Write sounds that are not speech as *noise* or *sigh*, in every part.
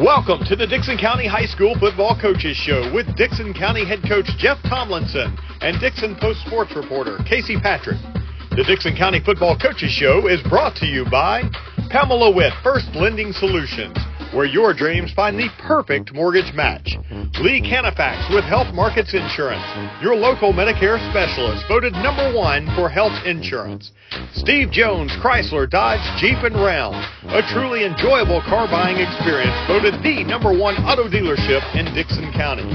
Welcome to the Dickson County High School Football Coaches Show with Dickson County head coach Jeff Tomlinson and Dickson Post Sports reporter Casey Patrick. The Dickson County Football Coaches Show is brought to you by Pamela Witt First Lending Solutions, where your dreams find the perfect mortgage match. Lee Canifax with Health Markets Insurance, your local Medicare specialist, voted number one for health insurance. Steve Jones Chrysler Dodge Jeep and Ram, a truly enjoyable car buying experience, voted the number one auto dealership in Dickson County.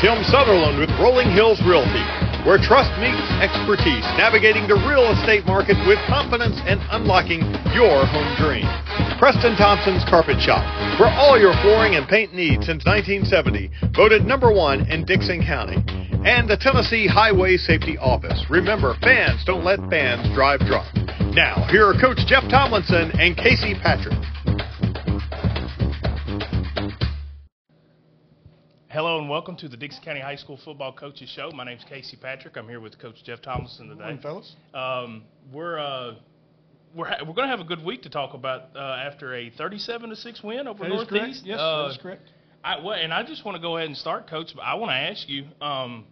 Tim Sutherland with Rolling Hills Realty, where trust meets expertise, navigating the real estate market with confidence and unlocking your home dream. Preston Thompson's Carpet Shop, for all your flooring and paint needs since 1970, voted number one in Dickson County. And the Tennessee Highway Safety Office. Remember, fans don't let fans drive drunk. Now, here are Coach Jeff Tomlinson and Casey Patrick. Hello and welcome to the Dickson County High School Football Coaches Show. My name's Casey Patrick. I'm here with Coach Jeff Tomlinson today. Morning, fellas. Um, we're uh, we're ha- we're going to have a good week to talk about uh, after a 37 to six win over That is. Northeast. Yes, uh, that is correct. I, well, and I just want to go ahead and start, Coach. But I want to ask you, um,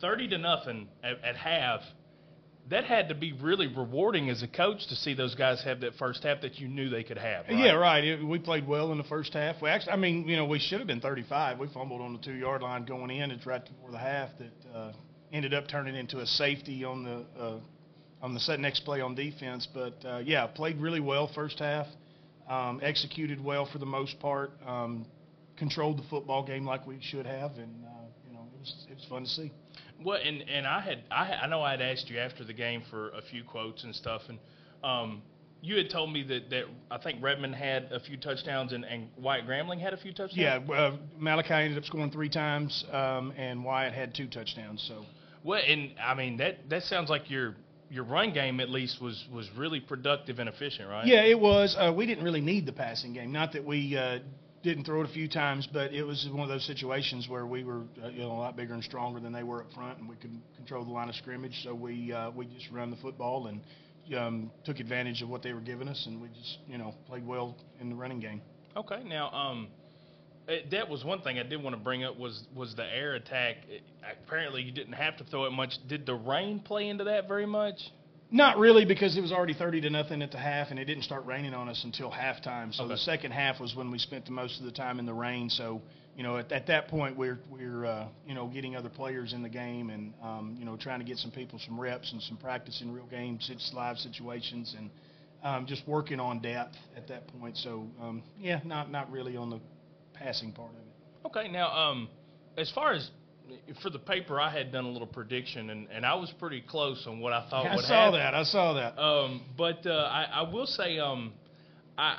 30 to nothing at, at half. That had to be really rewarding as a coach to see those guys have that first half that you knew they could have. Right? Yeah, right. It, we played well in the first half. We actually, I mean, you know, we should have been 35. We fumbled on the two yard line going in. It's right before the half that uh, ended up turning into a safety on the uh, on the set next play on defense. But uh, yeah, played really well first half. Um, executed well for the most part. Um, controlled the football game like we should have, and uh, you know, it was it was fun to see. Well, and and I had I I know I had asked you after the game for a few quotes and stuff, and um, you had told me that that I think Redmond had a few touchdowns and and Wyatt Grambling had a few touchdowns. Yeah, uh, Malachi ended up scoring three times, um, and Wyatt had two touchdowns. So. Well, and I mean that that sounds like your your run game at least was was really productive and efficient, right? Yeah, it was. Uh, we didn't really need the passing game. Not that we uh, didn't throw it a few times, but it was one of those situations where we were uh, you know a lot bigger and stronger than they were up front, and we could control the line of scrimmage. So we uh, we just ran the football and um, took advantage of what they were giving us, and we just you know played well in the running game. Okay. Now, um, it, that was one thing I did want to bring up was was the air attack. It, apparently, you didn't have to throw it much. Did the rain play into that very much? Not really, because it was already thirty to nothing at the half, and it didn't start raining on us until halftime. So Okay. the second half was when we spent the most of the time in the rain. So you know, at, at that point, we're we're uh, you know getting other players in the game, and um, you know trying to get some people some reps and some practice in real games, live situations, and um, just working on depth at that point. So um, yeah, not not really on the passing part of it. Okay. Now, um, as far as for the paper, I had done a little prediction, and, and I was pretty close on what I *laughs* thought I would saw happen. that. I saw that. Um, but uh, I, I will say, um, I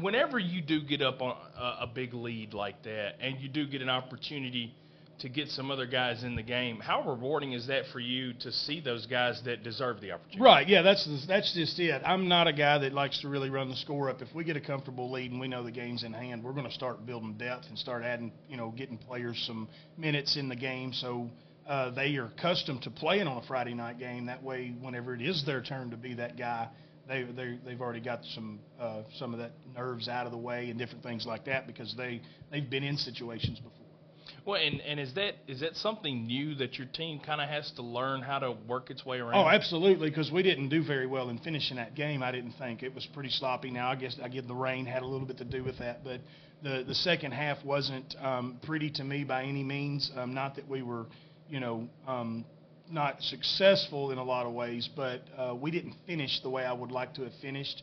whenever you do get up on a, a big lead like that, and you do get an opportunity to get some other guys in the game, how rewarding is that for you to see those guys that deserve the opportunity? Right. Yeah. That's that's just it. I'm not a guy that likes to really run the score up. If we get a comfortable lead and we know the game's in hand, we're going to start building depth and start adding, you know, getting players some minutes in the game so uh, they are accustomed to playing on a Friday night game. That way, whenever it is their turn to be that guy, they they they've already got some uh, some of that nerves out of the way and different things like that because they they've been in situations before. Well, and, and is that is that something new that your team kind of has to learn how to work its way around? Oh, absolutely, because we didn't do very well in finishing that game. I didn't think it was pretty sloppy. Now, I guess I give the rain had a little bit to do with that, but the the second half wasn't um, pretty to me by any means. Um, not that we were, you know, um, not successful in a lot of ways, but uh, we didn't finish the way I would like to have finished.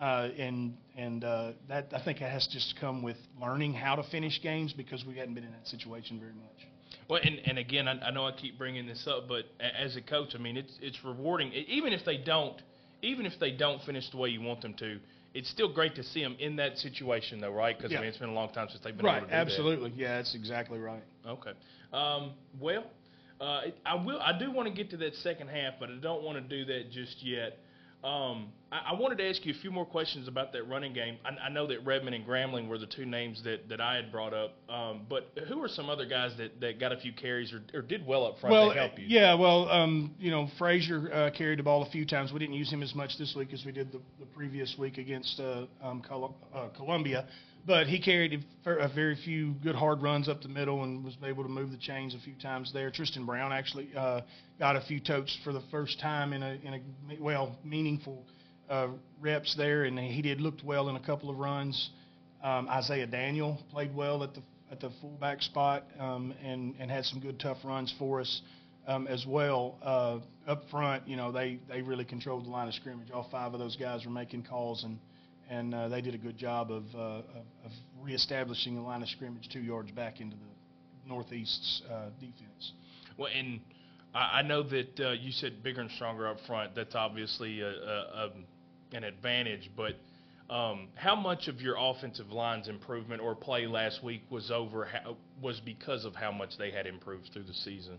Uh, and and uh, that I think it has just come with learning how to finish games because we hadn't been in that situation very much. Well, and, and again, I, I know I keep bringing this up, but as a coach, I mean, it's it's rewarding. Even if they don't, even if they don't finish the way you want them to, it's still great to see them in that situation, though, right? Because Yeah. I mean, it's been a long time since they've been Right, able to do absolutely. Yeah, that's exactly right. Okay. Um, well, uh, I will. I do want to get to that second half, but I don't want to do that just yet. Um, I, I wanted to ask you a few more questions about that running game. I, I know that Redmond and Grambling were the two names that, that I had brought up, um, but who are some other guys that, that got a few carries or, or did well up front well, to help you? Yeah, well, um, you know, Frazier uh, carried the ball a few times. We didn't use him as much this week as we did the, the previous week against uh, um, Col- uh, Columbia. But he carried a very few good hard runs up the middle and was able to move the chains a few times there. Tristan Brown actually uh, got a few totes for the first time in a in a well meaningful uh, reps there, and he did looked well in a couple of runs. Um, Isaiah Daniel played well at the at the fullback spot um, and and had some good tough runs for us um, as well. Uh, up front, you know, they they really controlled the line of scrimmage. All five of those guys were making calls and and uh, they did a good job of, uh, of, of reestablishing the line of scrimmage two yards back into the Northeast's uh, defense. Well, and I know that uh, you said bigger and stronger up front. That's obviously a, a, a, an advantage, but um, how much of your offensive line's improvement or play last week was over how, was because of how much they had improved through the season?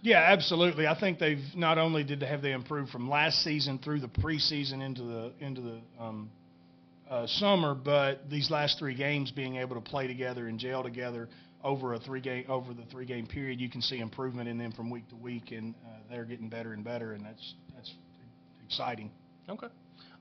Yeah, absolutely. I think they've not only did they have they improved from last season through the preseason into the into the um, uh, summer, but these last three games being able to play together and gel together over a three game over the three game period, you can see improvement in them from week to week, and uh, they're getting better and better, and that's that's exciting. Okay.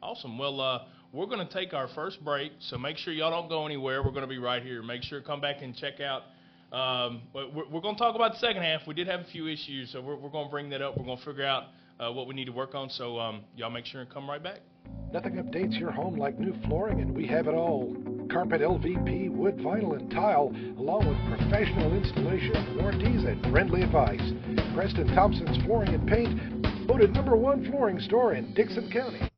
Awesome. Well, uh, we're going to take our first break, so make sure y'all don't go anywhere. We're going to be right here. Make sure come back and check out. Um, we're, we're going to talk about the second half. We did have a few issues, so we're, we're going to bring that up. We're going to figure out uh, what we need to work on. So um, y'all make sure and come right back. Nothing updates your home like new flooring, and we have it all. Carpet, LVP, wood, vinyl, and tile, along with professional installation, warranties, and friendly advice. Preston Thompson's Flooring and Paint, voted number one flooring store in Dickson County.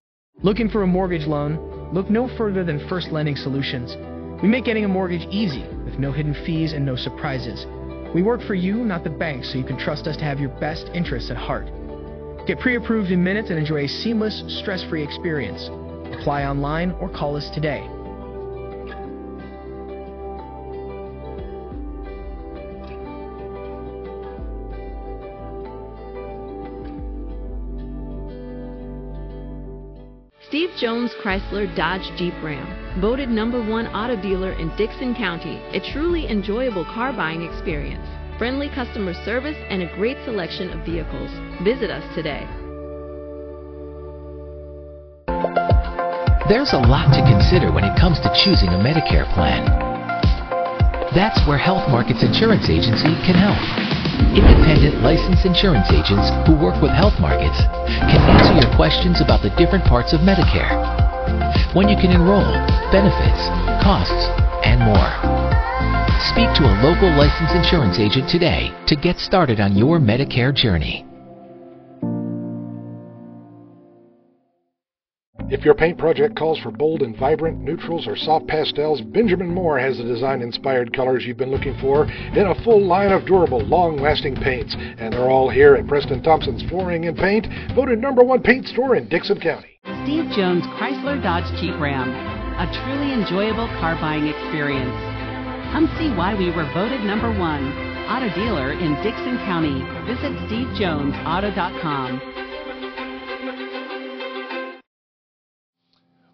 Looking for a mortgage loan? Look no further than First Lending Solutions. We make getting a mortgage easy, with no hidden fees and no surprises. We work for you, not the bank, so you can trust us to have your best interests at heart. Get pre-approved in minutes and enjoy a seamless, stress-free experience. Apply online or call us today. Steve Jones Chrysler Dodge Jeep Ram, voted number one auto dealer in Dickson County, a truly enjoyable car buying experience. Friendly customer service and a great selection of vehicles. Visit us today. There's a lot to consider when it comes to choosing a Medicare plan. That's where Health Markets Insurance Agency can help. Independent licensed insurance agents who work with health markets can answer your questions about the different parts of Medicare, when you can enroll, benefits, costs, and more. Speak to a local licensed insurance agent today to get started on your Medicare journey. If your paint project calls for bold and vibrant neutrals or soft pastels, Benjamin Moore has the design-inspired colors you've been looking for in a full line of durable, long-lasting paints. And they're all here at Preston Thompson's Flooring and Paint, voted number one paint store in Dickson County. Steve Jones Chrysler Dodge Jeep Ram, a truly enjoyable car buying experience. Come see why we were voted number one auto dealer in Dickson County. Visit stevejonesauto.com.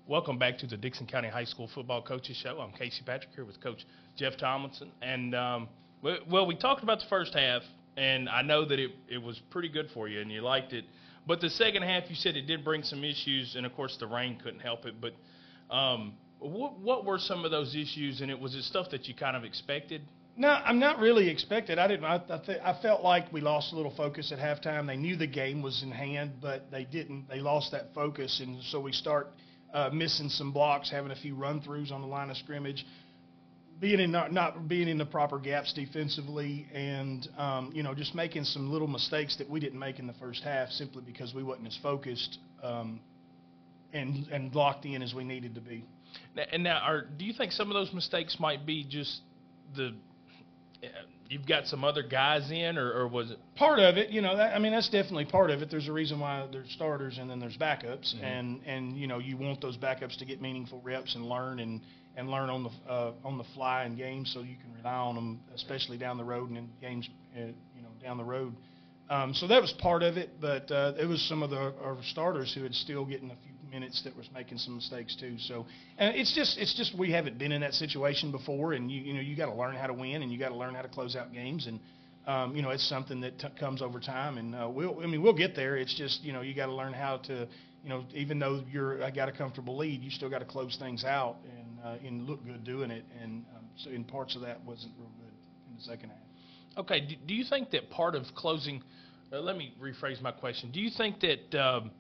Welcome back to the Dickson County High School Football Coaches Show. I'm Casey Patrick here with Coach Jeff Tomlinson. And, um, well, we talked about the first half, and I know that it, it was pretty good for you and you liked it. But the second half, you said it did bring some issues, and of course, the rain couldn't help it. But um, what, what were some of those issues, and it was it stuff that you kind of expected? No, I'm not really expected. I didn't. I, I, th- I felt like we lost a little focus at halftime. They knew the game was in hand, but they didn't. They lost that focus, and so we start – uh, missing some blocks, having a few run throughs on the line of scrimmage, being in not, not being in the proper gaps defensively, and um, you know just making some little mistakes that we didn't make in the first half simply because we wasn't as focused um, and and locked in as we needed to be. And now, are, do you think some of those mistakes might be just the you've got some other guys in, or, or was it part of it? You know, that, I mean, that's definitely part of it. There's a reason why there's starters and then there's backups, mm-hmm. and and you know, you want those backups to get meaningful reps and learn and and learn on the uh, on the fly in games, so you can rely on them, especially down the road and in games, uh, you know, down the road. Um, so that was part of it, but uh, it was some of the our starters who had still getting a few minutes that was making some mistakes too. So uh, it's just it's just we haven't been in that situation before, and you you know you got to learn how to win, and you got to learn how to close out games, and um, you know it's something that t- comes over time, and uh, we'll I mean we'll get there. It's just you know you got to learn how to you know even though you're I got a comfortable lead, you still got to close things out and uh, and look good doing it, and um, so in parts of that wasn't real good in the second half. Okay. Do, do you think that part of closing? Uh, let me rephrase my question. Do you think that um,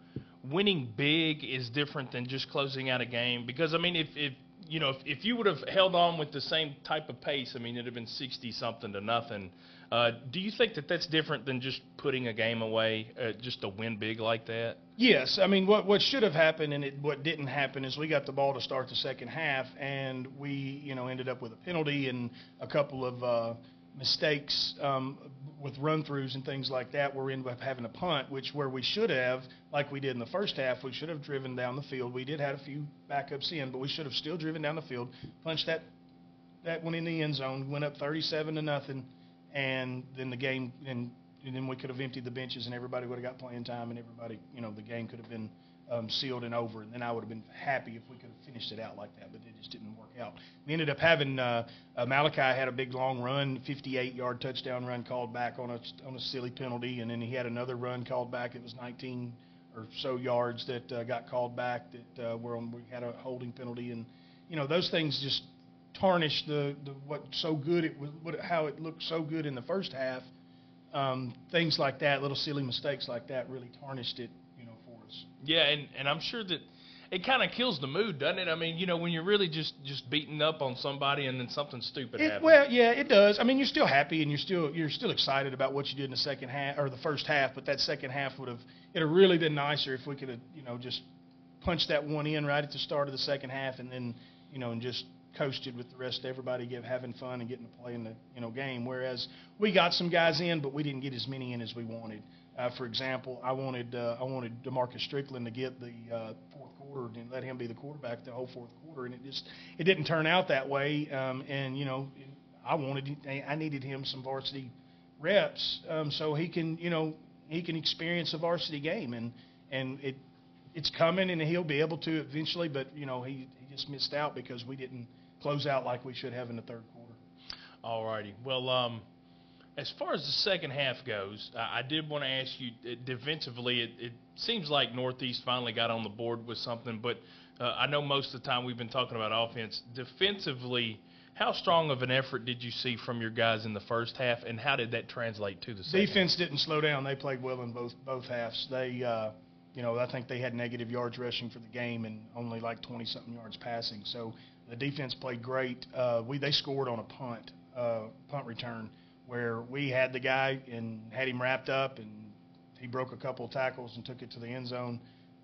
winning big is different than just closing out a game? Because I mean, if, if you know, if, if you would have held on with the same type of pace, I mean, it'd have been sixty something to nothing. Uh, do you think that that's different than just putting a game away, uh, just to win big like that? Yes, I mean what what should have happened and it, what didn't happen is we got the ball to start the second half and we you know ended up with a penalty and a couple of uh, mistakes um, with run throughs and things like that. Where we ended up having a punt, which where we should have, like we did in the first half, we should have driven down the field. We did have a few backups in, but we should have still driven down the field, punched that that one in the end zone, went up 37 to nothing, and then the game and, and then we could have emptied the benches and everybody would have got playing time and everybody you know the game could have been um, sealed and over and then I would have been happy if we could have finished it out like that but it just didn't work out. We ended up having uh, uh, Malachi had a big long run, 58 yard touchdown run called back on a on a silly penalty and then he had another run called back. It was 19 or so yards that uh, got called back that uh, were on, we had a holding penalty and you know those things just tarnish the, the what so good it was what how it looked so good in the first half. Um, things like that, little silly mistakes like that, really tarnished it, you know, for us. Yeah, and and I'm sure that it kind of kills the mood, doesn't it? I mean, you know, when you're really just just beating up on somebody and then something stupid It, happens. well, yeah, it does. I mean, you're still happy and you're still you're still excited about what you did in the second half or the first half, but that second half would have it'd have really been nicer if we could have you know just punched that one in right at the start of the second half and then you know and just coasted with the rest of everybody give, having fun and getting to play in the you know game. Whereas we got some guys in, but we didn't get as many in as we wanted. Uh, for example, I wanted uh, I wanted Demarcus Strickland to get the uh, fourth quarter and let him be the quarterback the whole fourth quarter, and it just it didn't turn out that way. Um, and you know, I wanted I needed him some varsity reps um, so he can you know he can experience a varsity game and and it it's coming and he'll be able to eventually. But you know, he he just missed out because we didn't close out like we should have in the third quarter. All righty. Well, um, as far as the second half goes, I, I did want to ask you uh, defensively. It, it seems like Northeast finally got on the board with something, but uh, I know most of the time we've been talking about offense. Defensively, how strong of an effort did you see from your guys in the first half, and how did that translate to the second? Defense didn't slow down. They played well in both both halves. They, uh, you know, I think they had negative yards rushing for the game and only like 20 something yards passing. So the defense played great. Uh, we they scored on a punt, uh, punt return where we had the guy and had him wrapped up, and he broke a couple of tackles and took it to the end zone,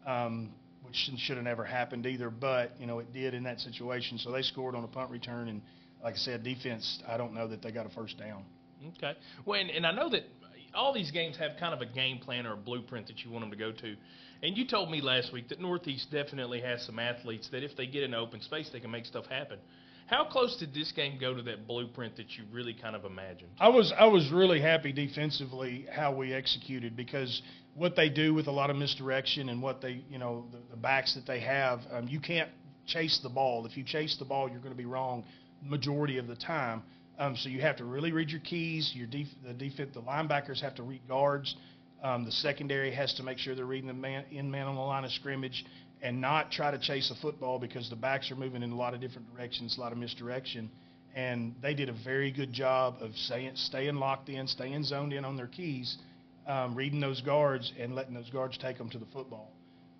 um, which should have never happened either. But you know it did in that situation. So they scored on a punt return, and like I said, defense. I don't know that they got a first down. Okay. Well, and, and I know that all these games have kind of a game plan or a blueprint that you want them to go to. And you told me last week that Northeast definitely has some athletes that if they get in open space, they can make stuff happen. How close did this game go to that blueprint that you really kind of imagined? I was I was really happy defensively how we executed because what they do with a lot of misdirection and what they you know the, the backs that they have, um, you can't chase the ball. If you chase the ball, you're going to be wrong majority of the time. Um, so you have to really read your keys. Your def- the defense, the linebackers have to read guards. Um, the secondary has to make sure they're reading the man in man on the line of scrimmage and not try to chase a football because the backs are moving in a lot of different directions, a lot of misdirection. And they did a very good job of staying, staying locked in, staying zoned in on their keys, um, reading those guards, and letting those guards take them to the football.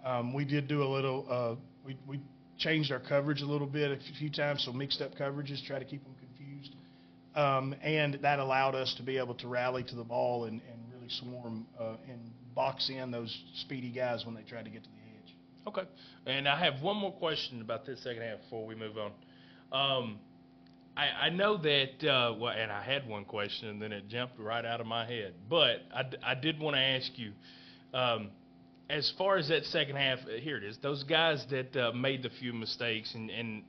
Um, we did do a little. Uh, we, we changed our coverage a little bit a few times, so mixed up coverages, try to keep them confused, um, and that allowed us to be able to rally to the ball and, and really swarm uh, and box in those speedy guys when they tried to get to the. Okay. And I have one more question about this second half before we move on. Um, I, I know that, uh, well, and I had one question and then it jumped right out of my head. But I, I did want to ask you, um, as far as that second half, uh, here it is, those guys that uh, made the few mistakes, and, and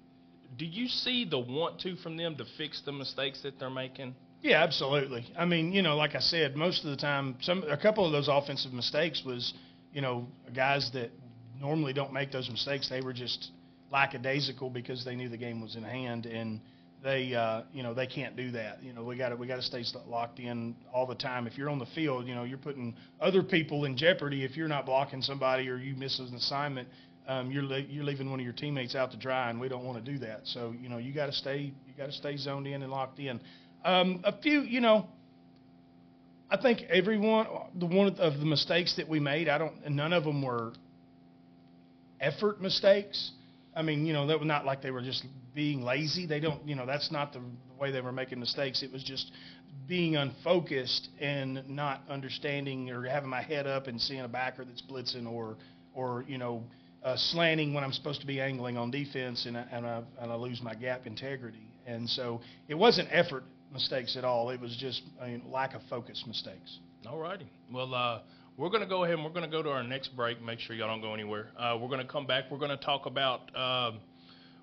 do you see the want to from them to fix the mistakes that they're making? Yeah, absolutely. I mean, you know, like I said, most of the time, some a couple of those offensive mistakes was, you know, guys that normally don't make those mistakes. They were just lackadaisical because they knew the game was in hand and they uh, you know they can't do that. You know we got to we got to stay locked in all the time. If you're on the field, you know you're putting other people in jeopardy if you're not blocking somebody or you miss an assignment. Um, you're le- you're leaving one of your teammates out to dry, and we don't want to do that. So you know you got to stay you got to stay zoned in and locked in. Um, a few you know. I think everyone the one of the mistakes that we made, I don't none of them were effort mistakes. I mean, you know, that was not like they were just being lazy. They don't, you know, that's not the, way they were making mistakes. It was just being unfocused and not understanding or having my head up and seeing a backer that's blitzing or, or you know, uh, slanting when I'm supposed to be angling on defense and I, and, I, and I lose my gap integrity. And so it wasn't effort mistakes at all. It was just I mean, lack of focus mistakes. All righty. Well, uh, we're going to go ahead and we're going to go to our next break. Make sure y'all don't go anywhere. Uh, we're going to come back. We're going to talk about. Um,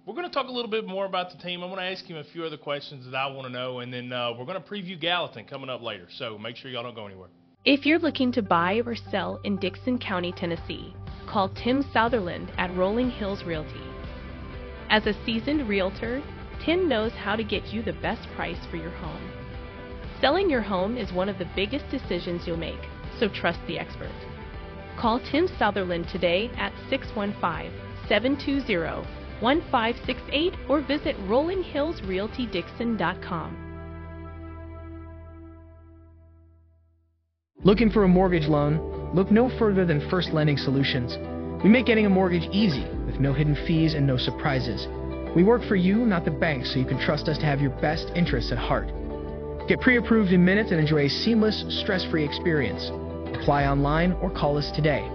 we're going to talk a little bit more about the team. I'm going to ask him a few other questions that I want to know, and then uh, we're going to preview Gallatin coming up later. So make sure y'all don't go anywhere. If you're looking to buy or sell in Dickson County, Tennessee, call Tim Sutherland at Rolling Hills Realty. As a seasoned realtor, Tim knows how to get you the best price for your home. Selling your home is one of the biggest decisions you'll make so trust the expert. Call Tim Sutherland today at 615 720 1568 or visit rollinghillsrealtydixon.com. Looking for a mortgage loan? Look no further than First Lending Solutions. We make getting a mortgage easy with no hidden fees and no surprises. We work for you, not the bank, so you can trust us to have your best interests at heart. Get pre approved in minutes and enjoy a seamless, stress free experience. Apply online or call us today.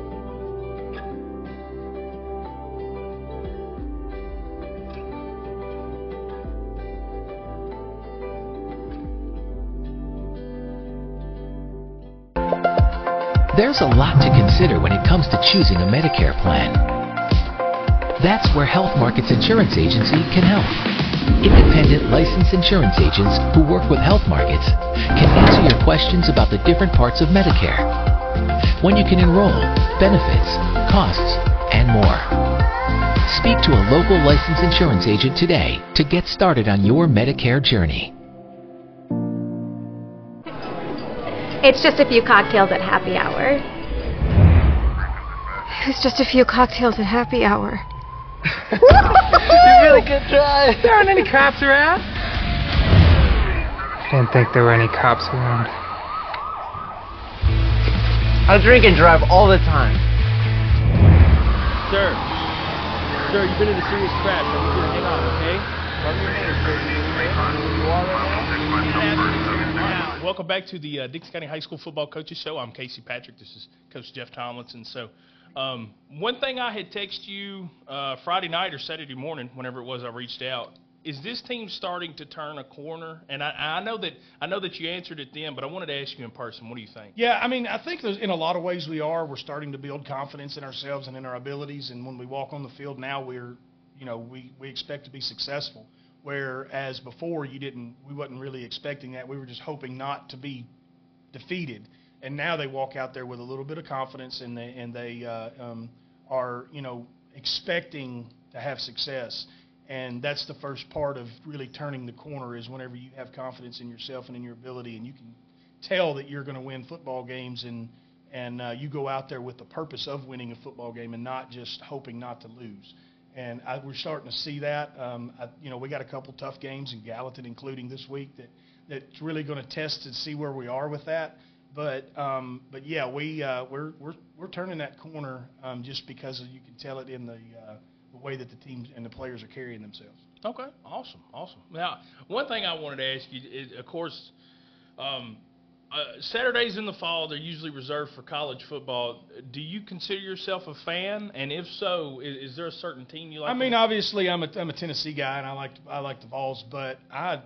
There's a lot to consider when it comes to choosing a Medicare plan. That's where Health Markets Insurance Agency can help. Independent licensed insurance agents who work with health markets can answer your questions about the different parts of Medicare when you can enroll, benefits, costs, and more. Speak to a local licensed insurance agent today to get started on your Medicare journey. It's just a few cocktails at happy hour. It's just a few cocktails at happy hour. You really good try. There aren't any cops around. I didn't think there were any cops around. I drink and drive all the time. Sir. Sir, you've been in a serious crash. I need you to hang on, okay? Welcome back to the uh, Dickson County High School Football Coaches Show. I'm Casey Patrick. This is Coach Jeff Tomlinson. So, um, one thing I had texted you uh, Friday night or Saturday morning, whenever it was I reached out, is this team starting to turn a corner? And I, I know that I know that you answered it then, but I wanted to ask you in person. What do you think? Yeah, I mean, I think in a lot of ways we are. We're starting to build confidence in ourselves and in our abilities. And when we walk on the field now, we're, you know, we we expect to be successful. Whereas before, you didn't. We wasn't really expecting that. We were just hoping not to be defeated. And now they walk out there with a little bit of confidence, and they and they uh, um, are, you know, expecting to have success. And that's the first part of really turning the corner is whenever you have confidence in yourself and in your ability and you can tell that you're going to win football games and and uh, you go out there with the purpose of winning a football game and not just hoping not to lose. And I, we're starting to see that um, I, you know we got a couple tough games in Gallatin including this week that that's really going to test and see where we are with that but um, but yeah we uh, we're we're we're turning that corner um, just because you can tell it in the uh, the way that the teams and the players are carrying themselves. Okay, awesome, awesome. Now, one thing I wanted to ask you is, of course, um, uh, Saturdays in the fall they're usually reserved for college football. Do you consider yourself a fan? And if so, is, is there a certain team you like? I mean, obviously, I'm a I'm a Tennessee guy, and I like I like the Vols, but I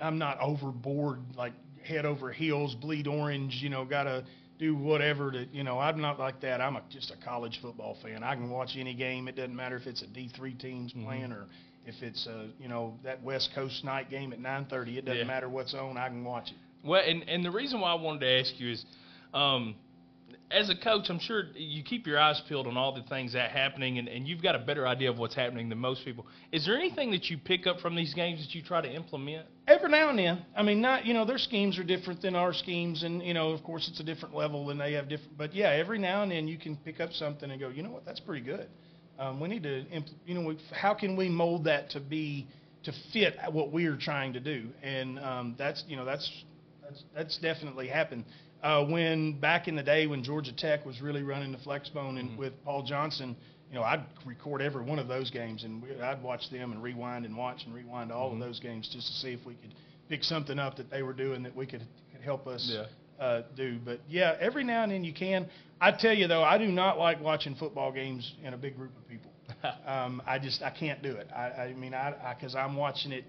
I'm not overboard like head over heels, bleed orange. You know, got to do whatever to, you know, I'm not like that. I'm a, just a college football fan. I can watch any game. It doesn't matter if it's a D3 team's mm-hmm. playing or if it's a, you know, that West Coast night game at 9:30. It doesn't yeah. matter what's on. I can watch it. Well, and and the reason why I wanted to ask you is, um, as a coach, I'm sure you keep your eyes peeled on all the things that happening, and, and you've got a better idea of what's happening than most people. Is there anything that you pick up from these games that you try to implement? Every now and then. I mean, not you know, their schemes are different than our schemes, and you know, of course, it's a different level, and they have different. But yeah, every now and then you can pick up something and go, you know what, that's pretty good. Um, we need to, impl- you know, we, how can we mold that to be to fit what we are trying to do? And um, that's you know, that's that's that's definitely happened. Uh, when back in the day when Georgia Tech was really running the flexbone and with Paul Johnson, you know, I'd record every one of those games and we, I'd watch them and rewind and watch and rewind all of those games just to see if we could pick something up that they were doing that we could, could help us Yeah. uh, do. But yeah, every now and then you can. I tell you though, I do not like watching football games in a big group of people. *laughs* um, I just I can't do it. I, I mean, I because I'm watching it,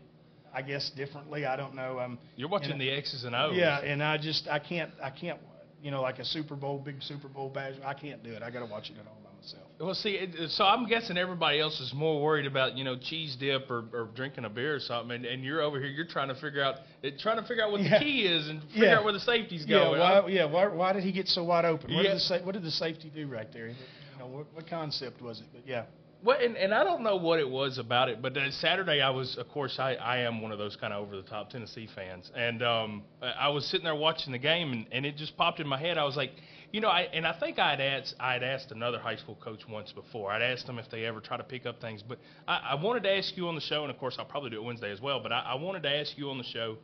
I guess differently. I don't know. Um, You're watching the X's and O's. yeah, and I just I can't I can't you know like a Super Bowl big Super Bowl badge. I can't do it. I got to watch it at home by myself. Well, see, it, so I'm guessing everybody else is more worried about you know cheese dip or, or drinking a beer or something, and, and you're over here, you're trying to figure out it, trying to figure out what Yeah. the key is and figure Yeah. out where the safety's Yeah, going. why, yeah. Why, why did he get so wide open? What, Yeah. did the what did the safety do right there? You know, what, what concept was it? But yeah. Well, and, and I don't know what it was about it, but uh, Saturday I was, of course, I, I am one of those kind of over the top Tennessee fans, and um, I was sitting there watching the game, and, and it just popped in my head. I was like, you know, I and I think I'd asked I'd asked another high school coach once before. I'd asked them if they ever try to pick up things, but I, I wanted to ask you on the show, and of course I'll probably do it Wednesday as well. But I, I wanted to ask you on the show.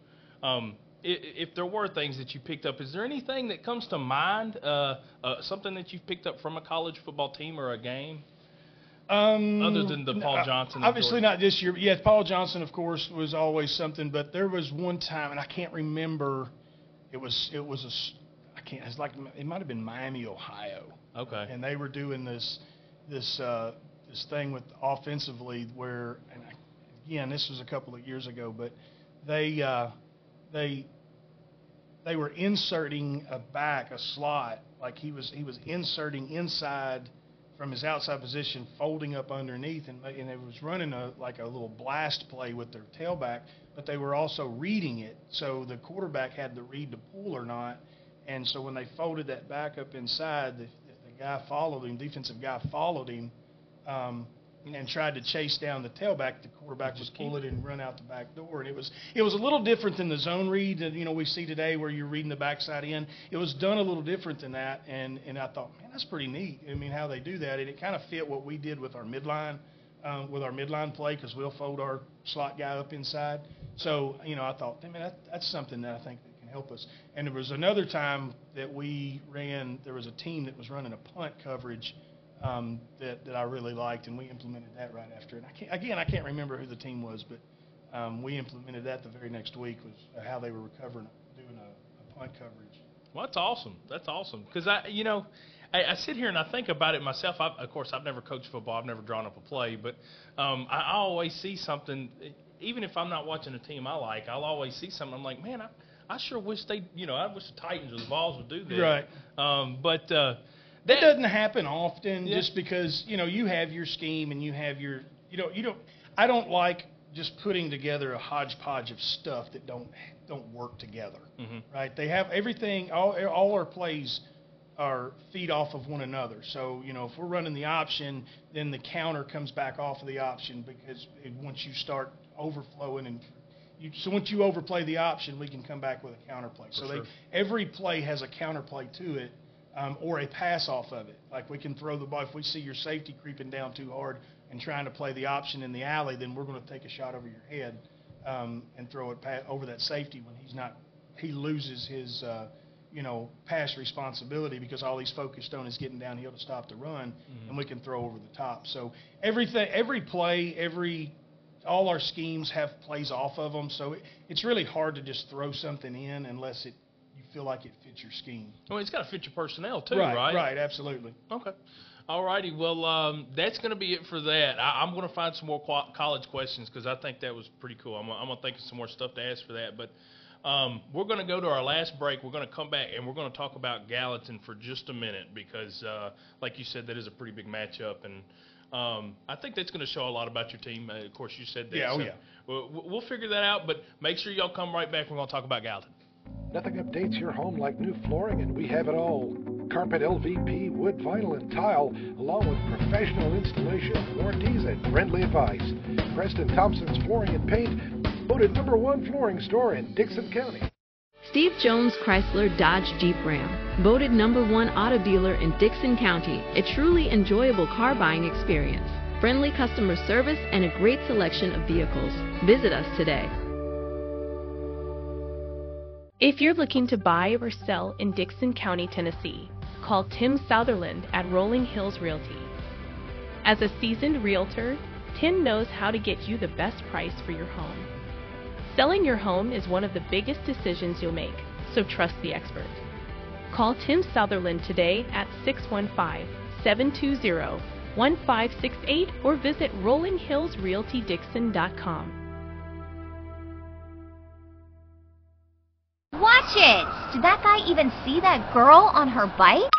Um, if there were things that you picked up, is there anything that comes to mind? Uh, uh, something that you've picked up from a college football team or a game? Um, Other than the Paul Johnson Obviously not this year. But yeah, Paul Johnson, of course, was always something. But there was one time, and I can't remember. It was it was a I can't. It's like it might have been Miami, Ohio. Okay. And they were doing this this uh, this thing with offensively where, and I, again, this was a couple of years ago, but they uh, they they were inserting a back, a slot, like he was he was inserting inside from his outside position, folding up underneath, and and it was running a like a little blast play with their tailback, but they were also reading it, so the quarterback had to read the pull or not, and so when they folded that back up inside, the, the guy followed him, defensive guy followed him. Um, and tried to chase down the tailback. The quarterback was pull it and run out the back door, and it was it was a little different than the zone read that you know we see today, where you're reading the backside in. It was done a little different than that, and and I thought, man, that's pretty neat. I mean, how they do that, and it kind of fit what we did with our midline, um, with our midline play, because we'll fold our slot guy up inside. So you know, I thought, man, that, that's something that I think that can help us. And there was another time that we ran. There was a team that was running a punt coverage um, that that I really liked, and we implemented that right after. And I can't, again, I can't remember who the team was, but um, we implemented that the very next week was how they were recovering, doing a, a punt coverage. Well, that's awesome. That's awesome. Because I, you know, I, I sit here and I think about it myself. I, of course, I've never coached football. I've never drawn up a play, but um, I, always see something. Even if I'm not watching a team I like, I'll always see something. I'm like, man, I, I sure wish they, you know, I wish the Titans or the Vols would do that. Right. Um, but uh, That doesn't happen often, Yeah. just because you know you have your scheme and you have your, you know, you don't. I don't like just putting together a hodgepodge of stuff that don't don't work together. Mhm. right? They have everything. All all our plays are feed off of one another. So you know, if we're running the option, then the counter comes back off of the option because it, once you start overflowing and you, so once you overplay the option, we can come back with a counter play. So For they every play has a counter play to it. Um, or a pass off of it. Like we can throw the ball. If we see your safety creeping down too hard and trying to play the option in the alley, then we're going to take a shot over your head um, and throw it pa- over that safety when he's not. He loses his, uh, you know, pass responsibility because all he's focused on is getting downhill to stop the run, and we can throw over the top. So everything, every play, every all our schemes have plays off of them. So it, it's really hard to just throw something in unless it feel like it fits your scheme. well, it's got to fit your personnel too, right, right? right, absolutely. Okay. All righty. Well, um, that's going to be it for that. I, I'm going to find some more college questions because I think that was pretty cool. I'm, I'm going to think of some more stuff to ask for that. But um, we're going to go to our last break. We're going to come back and we're going to talk about Gallatin for just a minute because, uh, like you said, that is a pretty big matchup. And um, I think that's going to show a lot about your team. Uh, of course, you said that. Yeah, oh, so yeah. We'll, we'll figure that out. But make sure y'all come right back. We're going to talk about Gallatin. Nothing updates your home like new flooring, and we have it all. carpet, LVP, wood, vinyl, and tile, along with professional installation, warranties, and friendly advice. Preston Thompson's Flooring and Paint, voted number one flooring store in Dickson County. Steve Jones Chrysler Dodge Jeep Ram, voted number one auto dealer in Dickson County, a truly enjoyable car buying experience. Friendly customer service and a great selection of vehicles. Visit us today. If you're looking to buy or sell in Dickson County, Tennessee, call Tim Southerland at Rolling Hills Realty. As a seasoned realtor, Tim knows how to get you the best price for your home. Selling your home is one of the biggest decisions you'll make, so trust the expert. Call Tim Southerland today at 615 720 1568 or visit rollinghillsrealtydixon.com. Watch it! Did that guy even see that girl on her bike?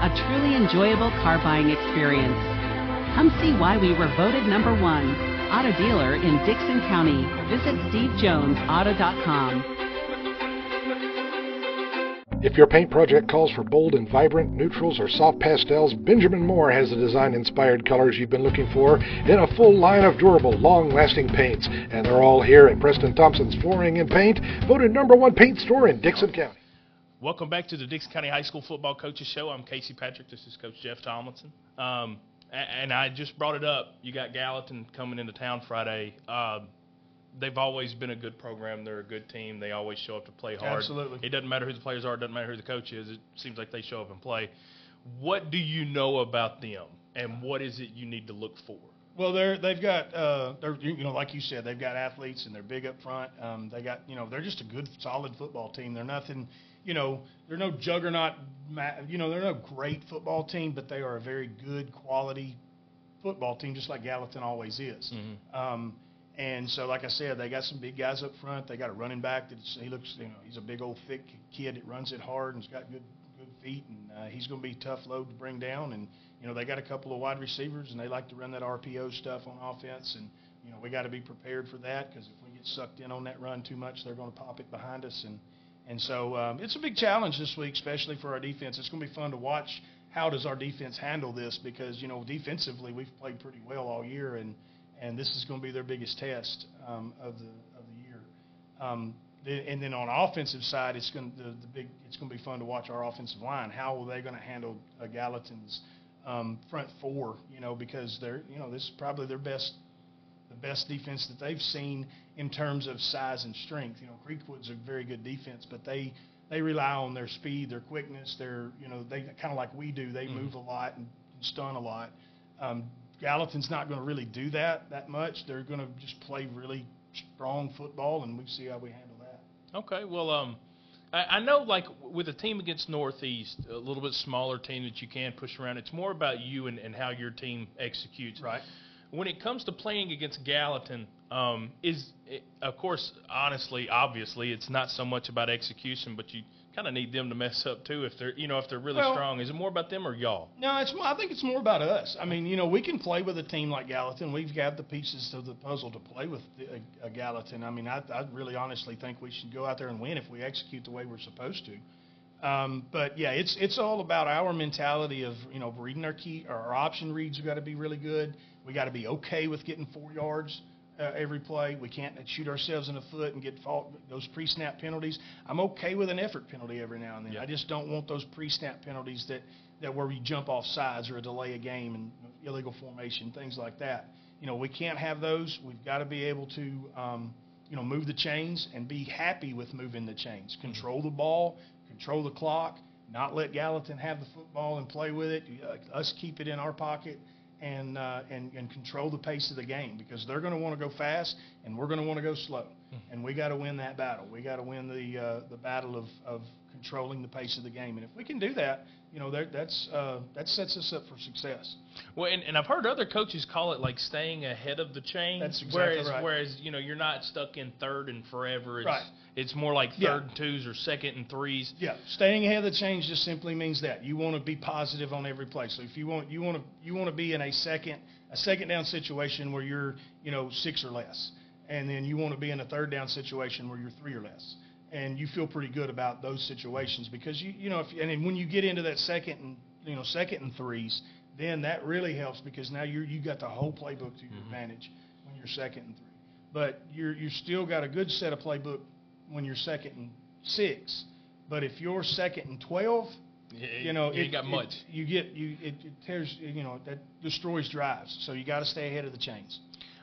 a truly enjoyable car buying experience. Come see why we were voted number one auto dealer in Dickson County. Visit stevejonesauto.com. If your paint project calls for bold and vibrant neutrals or soft pastels, Benjamin Moore has the design inspired colors you've been looking for in a full line of durable, long lasting paints. And they're all here at Preston Thompson's Flooring and Paint, voted number one paint store in Dickson County. Welcome back to the Dickson County High School Football Coaches Show. I'm Casey Patrick. This is Coach Jeff Tomlinson. Um, and I just brought it up. You got Gallatin coming into town Friday. Uh, they've always been a good program. They're a good team. They always show up to play hard. Absolutely. It doesn't matter who the players are. It doesn't matter who the coach is. It seems like they show up and play. What do you know about them, and what is it you need to look for? Well, they're they've got uh, they're you know like you said they've got athletes and they're big up front. Um, they got you know they're just a good solid football team. They're nothing you know, they're no juggernaut, you know, they're no great football team, but they are a very good quality football team, just like Gallatin always is. Mm-hmm. Um, and so, like I said, they got some big guys up front. They got a running back that he looks, you know, he's a big old thick kid that runs it hard and's got good good feet, and uh, he's going to be a tough load to bring down. And you know, they got a couple of wide receivers, and they like to run that RPO stuff on offense. And you know, we got to be prepared for that because if we get sucked in on that run too much, they're going to pop it behind us and and so um, it's a big challenge this week, especially for our defense. It's going to be fun to watch how does our defense handle this because you know defensively we've played pretty well all year, and and this is going to be their biggest test um, of the of the year. Um, and then on offensive side, it's going to, the, the big it's going to be fun to watch our offensive line. How are they going to handle uh, Gallatin's um, front four? You know because they're you know this is probably their best the best defense that they've seen in terms of size and strength. You know, Creek Wood's a very good defense, but they they rely on their speed, their quickness, their you know they kind of like we do. They mm-hmm. move a lot and stun a lot. Um, Gallatin's not going to really do that that much. They're going to just play really strong football, and we see how we handle that. Okay, well, um, I, I know like with a team against Northeast, a little bit smaller team that you can push around. It's more about you and, and how your team executes. Right when it comes to playing against Gallatin, um, is it, of course, honestly, obviously, it's not so much about execution, but you kind of need them to mess up too if they're, you know, if they're really well, strong. Is it more about them or y'all? No, it's. I think it's more about us. I mean, you know, we can play with a team like Gallatin. We've got the pieces of the puzzle to play with a, a Gallatin. I mean, I, I really honestly think we should go out there and win if we execute the way we're supposed to. Um, but yeah, it's it's all about our mentality of you know reading our key, our option reads have got to be really good. We got to be okay with getting four yards uh, every play. We can't shoot ourselves in the foot and get fault, those pre-snap penalties. I'm okay with an effort penalty every now and then. Yeah. I just don't want those pre-snap penalties that, that where we jump off sides or a delay a game and illegal formation, things like that. You know, we can't have those. We've got to be able to, um, you know, move the chains and be happy with moving the chains. Mm-hmm. Control the ball, control the clock, not let Gallatin have the football and play with it. Uh, us keep it in our pocket and, uh, and, and control the pace of the game because they're going to want to go fast and we're going to want to go slow. and we got to win that battle. We got to win the uh, the battle of, of controlling the pace of the game, and if we can do that, you know, that that's uh, that sets us up for success. Well, and, and I've heard other coaches call it like staying ahead of the chain. That's exactly whereas, right. Whereas you know you're not stuck in third and forever. It's, Right. It's more like third Yeah. and twos or second and threes. Yeah, staying ahead of the change just simply means that you want to be positive on every play. So if you want you want to you want to be in a second a second down situation where you're you know six or less, and then you want to be in a third down situation where you're three or less, and you feel pretty good about those situations because you you know if and then when you get into that second and you know second and threes, then that really helps because now you you got the whole playbook to mm-hmm. your advantage when you're second and three. But you're you still got a good set of playbook when you're second and six. But if you're second and twelve, you know, you it, got it- much. you get you it, it tears you know that destroys drives. So you got to stay ahead of the chains.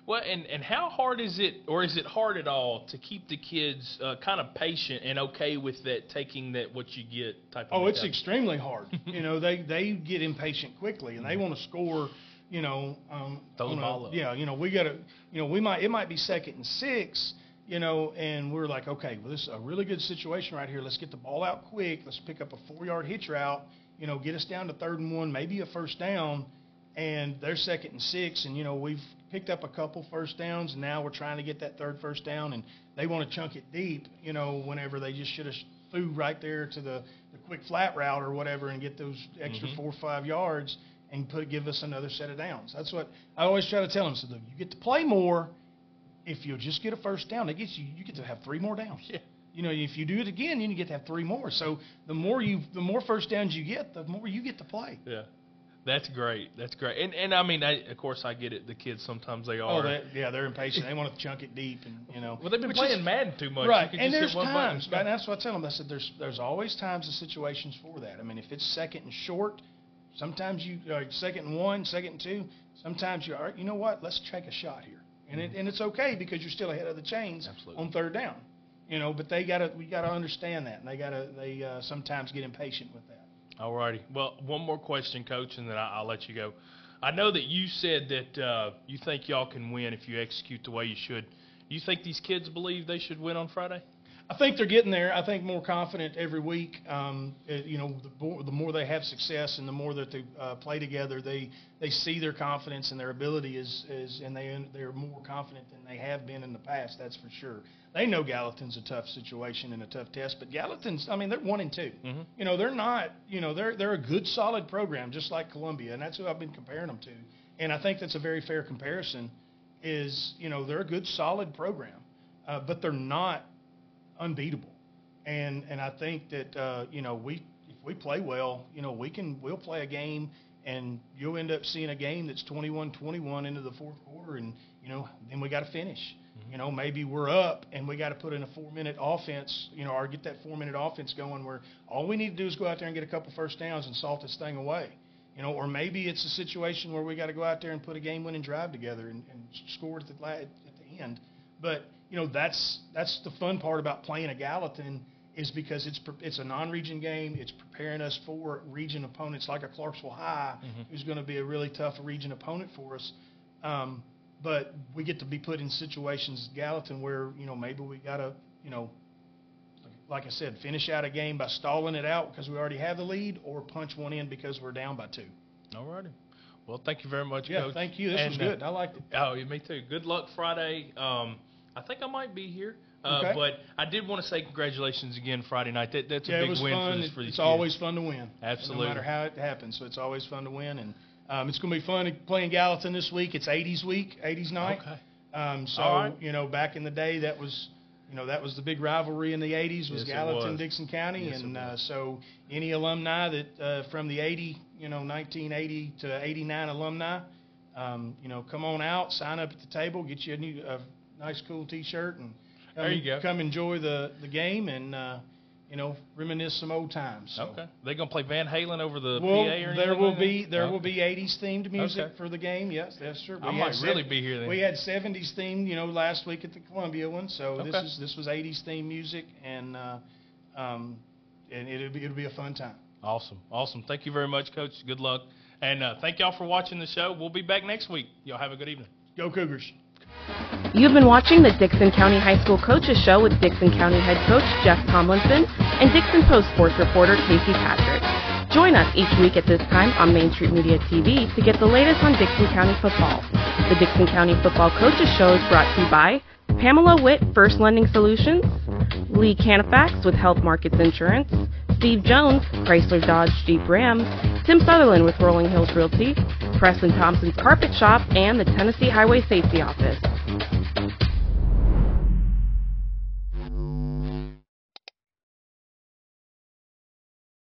Well, and, and how hard is it, or is it hard at all, to keep the kids uh, kind of patient and okay with that, taking that what you get type of thing? Oh, it's extremely hard. *laughs* you know, they they get impatient quickly and they want to score. You know, um, Throw the ball up. Yeah, you know, we got to. You know, we might it might be second and six. You know, and we're like, okay, well, this is a really good situation right here. Let's get the ball out quick. Let's pick up a four-yard hitch route. You know, get us down to third and one, maybe a first down. And they're second and six, and you know we've picked up a couple first downs, and now we're trying to get that third first down, and they want to chunk it deep. You know, whenever they just should have threw right there to the, the quick flat route or whatever, and get those extra Mhm. four or five yards, and put give us another set of downs. That's what I always try to tell them. So you get to play more if you'll just get a first down. It gets you you get to have three more downs. Yeah. You know, if you do it again, then you get to have three more. So the more you, the more first downs you get, the more you get to play. Yeah. That's great. That's great. And and I mean, I, of course, I get it. The kids sometimes they are. Oh, they, yeah, they're impatient. They want to chunk it deep, and you know. well, they've been which playing is- Madden too much. Right, and there's times, and that's what I tell them. I said there's there's always times and situations for that. I mean, if it's second and short, sometimes you uh, second and one, second and two. Sometimes you are. You know what? Let's take a shot here, and it, and it's okay because you're still ahead of the chains Absolutely. on third down. You know, but they gotta we gotta understand that, and they gotta they uh, sometimes get impatient with that. Alrighty. Well, one more question, Coach, and then I, I'll let you go. I know that you said that uh, you think y'all can win if you execute the way you should. You think these kids believe they should win on Friday? I think they're getting there. I think more confident every week. Um, you know, the more, the more they have success and the more that they uh, play together, they they see their confidence and their ability is is and they they're more confident than they have been in the past. That's for sure. They know Gallatin's a tough situation and a tough test, but Gallatin's I mean they're one and 2 Mm-hmm. You know, they're not. You know, they're they're a good solid program just like Columbia, and that's who I've been comparing them to. And I think that's a very fair comparison. Is you know they're a good solid program, uh, but they're not unbeatable. And and I think that uh, you know we if we play well, you know we can we'll play a game and you'll end up seeing a game that's 21-21 into the fourth quarter and you know then we got to finish. You know maybe we're up and we got to put in a 4-minute offense, you know, or get that 4-minute offense going where all we need to do is go out there and get a couple first downs and salt this thing away. You know, or maybe it's a situation where we got to go out there and put a game-winning drive together and, and score at the la- at the end. But you know that's that's the fun part about playing a Gallatin is because it's pre- it's a non-region game. It's preparing us for region opponents like a Clarksville High, Mhm. who's going to be a really tough region opponent for us. Um, but we get to be put in situations Gallatin where you know maybe we got to you know like I said finish out a game by stalling it out because we already have the lead or punch one in because we're down by two. Alrighty. Well, thank you very much, Yeah, Coach. thank you. This was And, uh, good. I liked it. Oh, yeah, me too. Good luck Friday. Um, I think I might be here. Uh, Okay. But I did want to say congratulations again Friday night. That, that's a big was win fun. for, this, for these it's kids. always fun to win. Absolutely. No matter how it happens. So it's always fun to win. And um, it's going to be fun playing Gallatin this week. It's 80s week, 80s night. Okay. Um, so, right. you know, back in the day, that was, you know, that was the big rivalry in the 80s was Yes, Gallatin, was. Dickson County. Yes, and uh, so any alumni that uh, from the 80, you know, 1980 to 89 alumni, um, you know, come on out, sign up at the table, get you a new, a nice, cool T-shirt, and come, There you go. come enjoy the, the game and, uh, you know, reminisce some old times. So. Okay. They gonna play Van Halen over the Well, PA or anything there will like be there Okay. will be 80s themed music Okay. for the game. Yes, that's true. I We might had really sev- be here then. We had 70s themed, you know, last week at the Columbia one. So this is this was 80s themed music, and uh, um, and it'll be it'll be a fun time. Awesome. Awesome. Thank you very much, Coach. Good luck. And uh, thank y'all for watching the show. We'll be back next week. Y'all have a good evening. Go Cougars! You've been watching the Dickson County High School Coaches Show with Dickson County head coach Jeff Tomlinson and Dickson Post sports reporter Casey Patrick. Join us each week at this time on Main Street Media TV to get the latest on Dickson County football. The Dickson County Football Coaches Show is brought to you by Pamela Witt, First Lending Solutions, Lee Canifax with Health Markets Insurance, Steve Jones, Chrysler Dodge Jeep Ram, Tim Sutherland with Rolling Hills Realty, Preston Thompson's Carpet Shop, and the Tennessee Highway Safety Office.